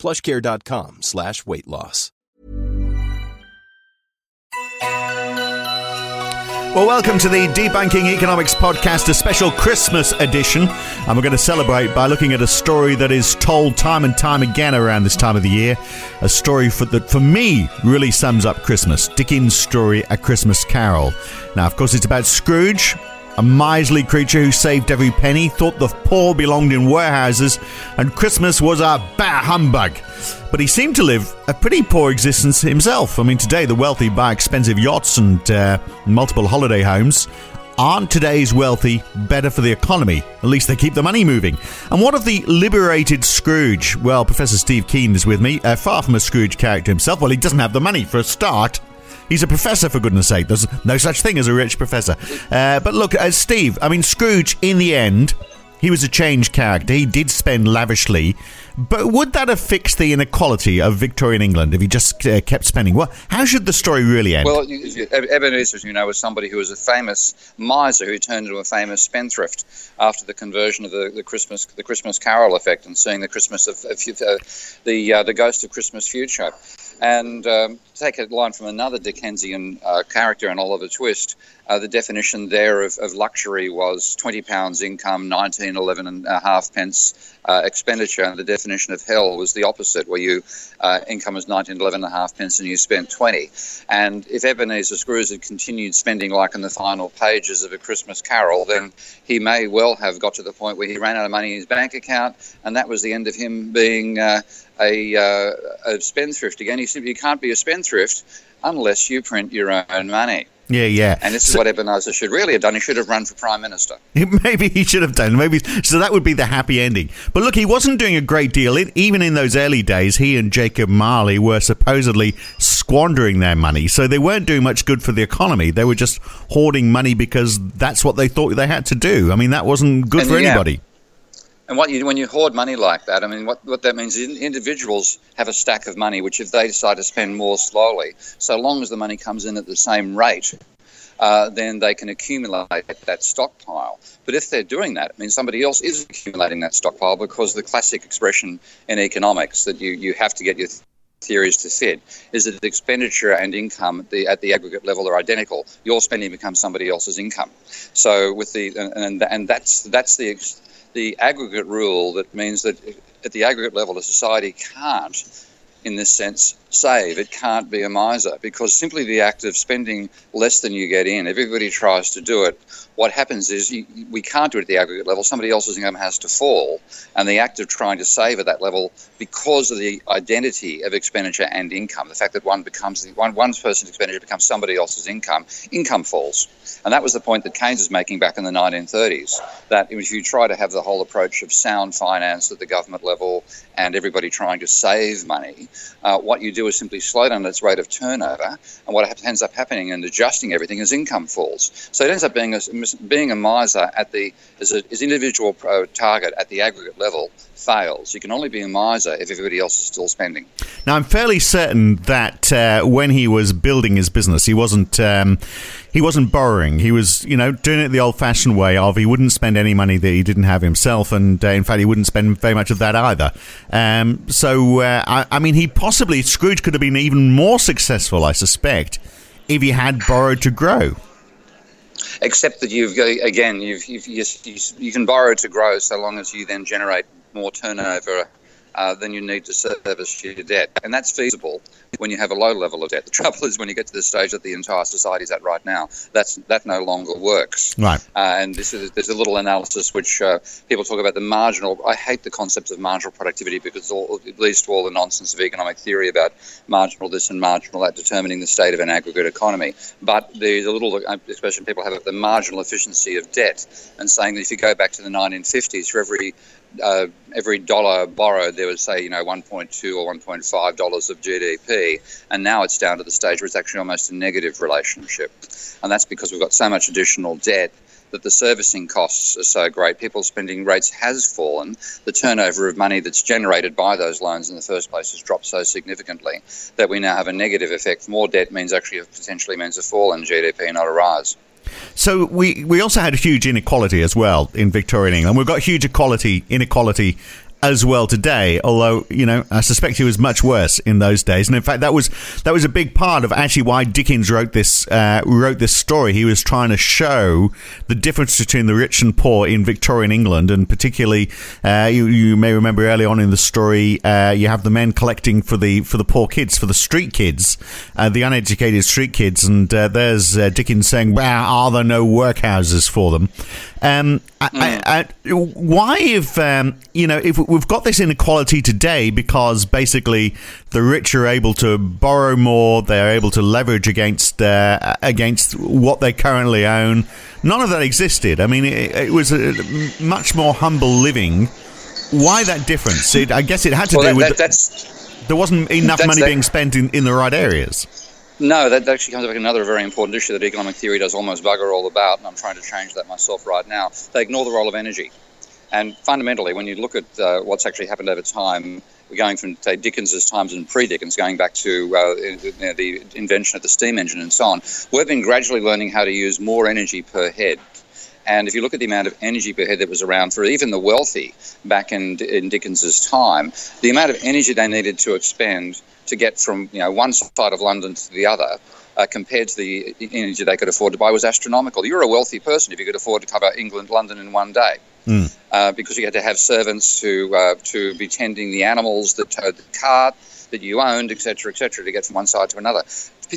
plushcare.com slash weight loss. Well, welcome to the Debunking Economics Podcast, a special Christmas edition. And we're going to celebrate by looking at a story that is told time and time again around this time of the year. A story for, that, for me, really sums up Christmas. Dickens' story, A Christmas Carol. Now, of course, it's about Scrooge, a miserly creature who saved every penny, thought the poor belonged in warehouses, and Christmas was a bah humbug. But he seemed to live a pretty poor existence himself. I mean, today the wealthy buy expensive yachts and uh, multiple holiday homes. Aren't today's wealthy better for the economy? At least they keep the money moving. And what of the liberated Scrooge? Well, Professor Steve Keen is with me, uh, far from a Scrooge character himself. Well, he doesn't have the money for a start. He's a professor, for goodness sake. There's no such thing as a rich professor. Uh, but look, uh, Steve, I mean, Scrooge, in the end, he was a changed character. He did spend lavishly. But would that have fixed the inequality of Victorian England if he just uh, kept spending? Well, how should the story really end? Well, Ebenezer, you know, was somebody who was a famous miser who turned into a famous spendthrift after the conversion of the, the Christmas the Christmas Carol effect and seeing the Christmas of, of uh, the uh, the ghost of Christmas future. And um, take a line from another Dickensian uh, character in Oliver Twist, uh, the definition there of, of, luxury was 20 pounds income, 19, 11 and a half pence uh, expenditure. And the definition of hell was the opposite, where you uh, income was 19, 11 and a half pence and you spent 20. And if Ebenezer Scrooge had continued spending like in the final pages of A Christmas Carol, then he may well have got to the point where he ran out of money in his bank account, and that was the end of him being uh, a, uh, a spendthrift again. He simply can't be a spendthrift unless you print your own money. Yeah, yeah. And this so, is what Ebenezer should really have done. He should have run for prime minister. Maybe he should have done. Maybe so that would be the happy ending. But look, he wasn't doing a great deal. Even in those early days, he and Jacob Marley were supposedly squandering their money. So they weren't doing much good for the economy. They were just hoarding money because that's what they thought they had to do. I mean, that wasn't good and for yeah. anybody. And what you, when you hoard money like that, I mean, what, what that means is individuals have a stack of money, which if they decide to spend more slowly, so long as the money comes in at the same rate, uh, then they can accumulate that stockpile. But if they're doing that, it means somebody else is accumulating that stockpile because the classic expression in economics that you, you have to get your theories to fit is that expenditure and income at the, at the aggregate level are identical. Your spending becomes somebody else's income. So with the and, and that's that's the the aggregate rule that means that at the aggregate level, a society can't, in this sense, save. It can't be a miser because simply the act of spending less than you get in, everybody tries to do it. What happens is you, we can't do it at the aggregate level. Somebody else's income has to fall. And the act of trying to save at that level, because of the identity of expenditure and income, the fact that one becomes one, one person's expenditure becomes somebody else's income, income falls. And that was the point that Keynes was making back in the 1930s. That if you try to have the whole approach of sound finance at the government level and everybody trying to save money, uh, what you do is simply slow down its rate of turnover. And what ends up happening and adjusting everything is income falls. So it ends up being a, being a miser at the as individual target at the aggregate level fails. You can only be a miser if everybody else is still spending. Now, I'm fairly certain that uh, when he was building his business, he wasn't um, he wasn't borrowing. He was, you know, doing it the old-fashioned way of he wouldn't spend any money that he didn't have himself, and uh, in fact, he wouldn't spend very much of that either. Um, so, uh, I, I mean, he possibly Could have been even more successful, I suspect, if he had borrowed to grow. Except that you've again you've, you've you, you, can borrow to grow so long as you then generate more turnover uh, than you need to service your debt. And that's feasible when you have a low level of debt. The trouble is when you get to the stage that the entire society is at right now, that's that no longer works. Right. Uh, and this is, there's a little analysis which uh, people talk about the marginal. I hate the concept of marginal productivity because all, it leads to all the nonsense of economic theory about marginal this and marginal that determining the state of an aggregate economy. But there's a little uh, expression people have of the marginal efficiency of debt and saying that if you go back to the 1950s, for every uh, every dollar borrowed, there was say you know 1.2 or 1.5 dollars of GDP, and now it's down to the stage where it's actually almost a negative relationship, and that's because we've got so much additional debt that the servicing costs are so great. People's spending rates has fallen. The turnover of money that's generated by those loans in the first place has dropped so significantly that we now have a negative effect. More debt means actually potentially means a fall in GDP, not a rise. So we, we also had a huge inequality as well in Victorian England. We've got huge equality inequality as well today. Although you know, I suspect it was much worse in those days. And in fact, that was that was a big part of actually why Dickens wrote this uh, wrote this story. He was trying to show the difference between the rich and poor in Victorian England, and particularly, uh, you, you may remember early on in the story, uh, you have the men collecting for the for the poor kids, for the street kids, uh, the uneducated street kids, and uh, there's uh, Dickens saying, "Well, are there no workhouses for them?" Um, I, I, I, why, if um, you know, if we've got this inequality today, because basically the rich are able to borrow more, they're able to leverage against uh, against what they currently own. None of that existed. I mean, it, it was much more humble living. Why that difference? It, I guess it had to well, do that, with that, that's there wasn't enough money that- being spent in, in the right areas. No, that actually comes up with another very important issue that economic theory does almost bugger all about, and I'm trying to change that myself right now. They ignore the role of energy. And fundamentally, when you look at uh, what's actually happened over time, we're going from, say, Dickens's times and pre-Dickens, going back to uh, you know, the invention of the steam engine and so on. We've been gradually learning how to use more energy per head. And if you look at the amount of energy per head that was around for even the wealthy back in, in Dickens's time, the amount of energy they needed to expend to get from you know one side of London to the other, uh, compared to the energy they could afford to buy, was astronomical. You're a wealthy person if you could afford to cover England, London in one day, uh, because you had to have servants to uh, to be tending the animals that towed the cart that you owned, etc., etc., to get from one side to another.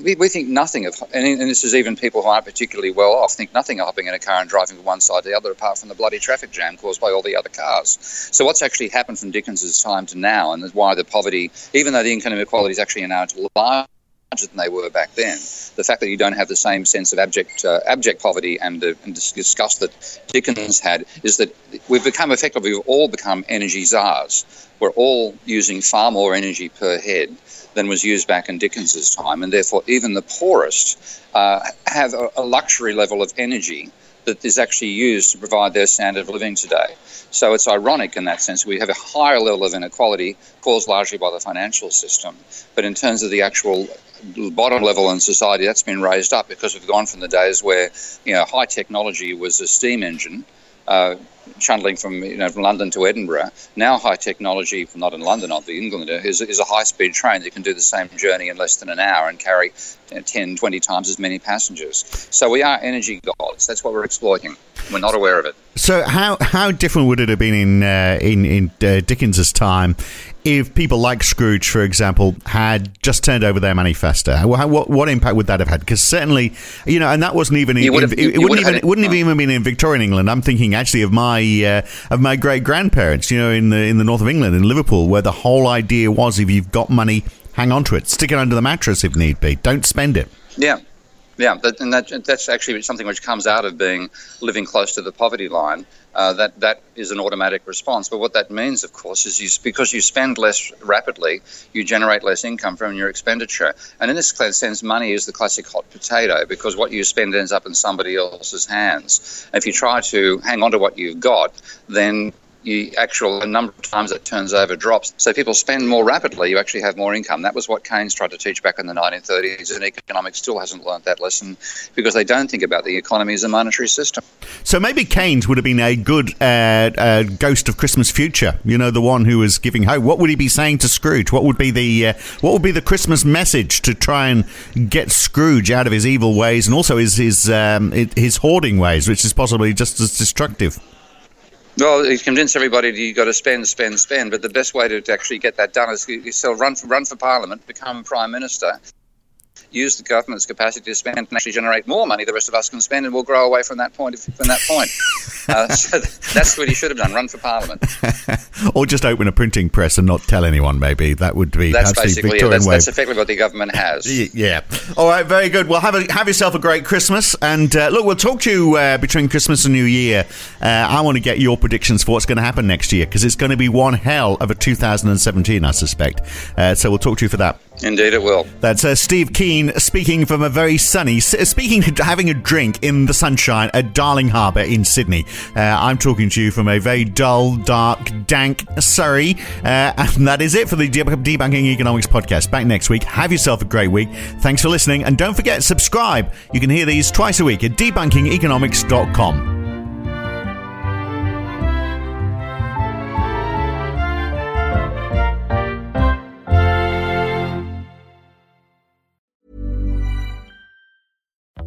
We, we think nothing of, and, and this is even people who aren't particularly well off, think nothing of hopping in a car and driving from one side to the other, apart from the bloody traffic jam caused by all the other cars. So what's actually happened from Dickens's time to now, and why the poverty, even though the income inequality is actually now larger than they were back then, the fact that you don't have the same sense of abject uh, abject poverty and, uh, and disgust that Dickens had is that we've become effectively we've all become energy czars. We're all using far more energy per head than was used back in Dickens's time, and therefore even the poorest uh, have a, a luxury level of energy that is actually used to provide their standard of living today. So it's ironic in that sense. We have a higher level of inequality caused largely by the financial system. But in terms of the actual bottom level in society, that's been raised up because we've gone from the days where you know high technology was a steam engine. Uh, from you know from London to Edinburgh. Now high technology, not in London, obviously England, is, is a high speed train that can do the same journey in less than an hour and carry you know, 10, 20 times as many passengers. So we are energy gods. That's what we're exploiting. We're not aware of it. So how how different would it have been in uh, in in uh, Dickens's time if people like Scrooge, for example, had just turned over their manifesto? How, what what impact would that have had? Because certainly, you know, and that wasn't even in, have- it, it wouldn't even it wouldn't have even been in Victorian England. I'm thinking actually of my uh, of my great grandparents, you know, in the in the north of England, in Liverpool, where the whole idea was if you've got money, hang on to it, stick it under the mattress if need be, don't spend it. Yeah. Yeah, that, and that, that's actually something which comes out of being living close to the poverty line. Uh, that that is an automatic response. But what that means, of course, is you, because you spend less rapidly, you generate less income from your expenditure. And in this sense, money is the classic hot potato because what you spend ends up in somebody else's hands. And if you try to hang on to what you've got, then you actual the number of times it turns over drops. So people spend more rapidly, you actually have more income. That was what Keynes tried to teach back in the 1930s, and economics still hasn't learnt that lesson because they don't think about the economy as a monetary system. So maybe Keynes would have been a good uh, uh, ghost of Christmas future. You know, the one who was giving hope. What would he be saying to Scrooge? What would be the uh, what would be the Christmas message to try and get Scrooge out of his evil ways and also his his um, his hoarding ways, which is possibly just as destructive? Well, you convince everybody you've got to spend, spend, spend. But the best way to, to actually get that done is you, you still run for run for parliament, become prime minister, use the government's capacity to spend and actually generate more money the rest of us can spend, and we'll grow away from that point. From that point, uh, so that's what he should have done: run for parliament, or just open a printing press and not tell anyone. Maybe that would be that's basically yeah, that's, that's, effectively what the government has. Yeah. All right. Very good. Well, have a, have yourself a great Christmas, and uh, look, we'll talk to you uh, between Christmas and New Year. Uh, I want to get your predictions for what's going to happen next year because it's going to be one hell of a 2017, I suspect. Uh, so we'll talk to you for that. Indeed, it will. That's uh, Steve Keen speaking from a very sunny, uh, speaking, having a drink in the sunshine at Darling Harbour in Sydney. Uh, I'm talking to you from a very dull, dark, dank Surrey. Uh, and that is it for the Debunking Economics podcast. Back next week. Have yourself a great week. Thanks for listening. And don't forget, subscribe. You can hear these twice a week at debunkingeconomics.com.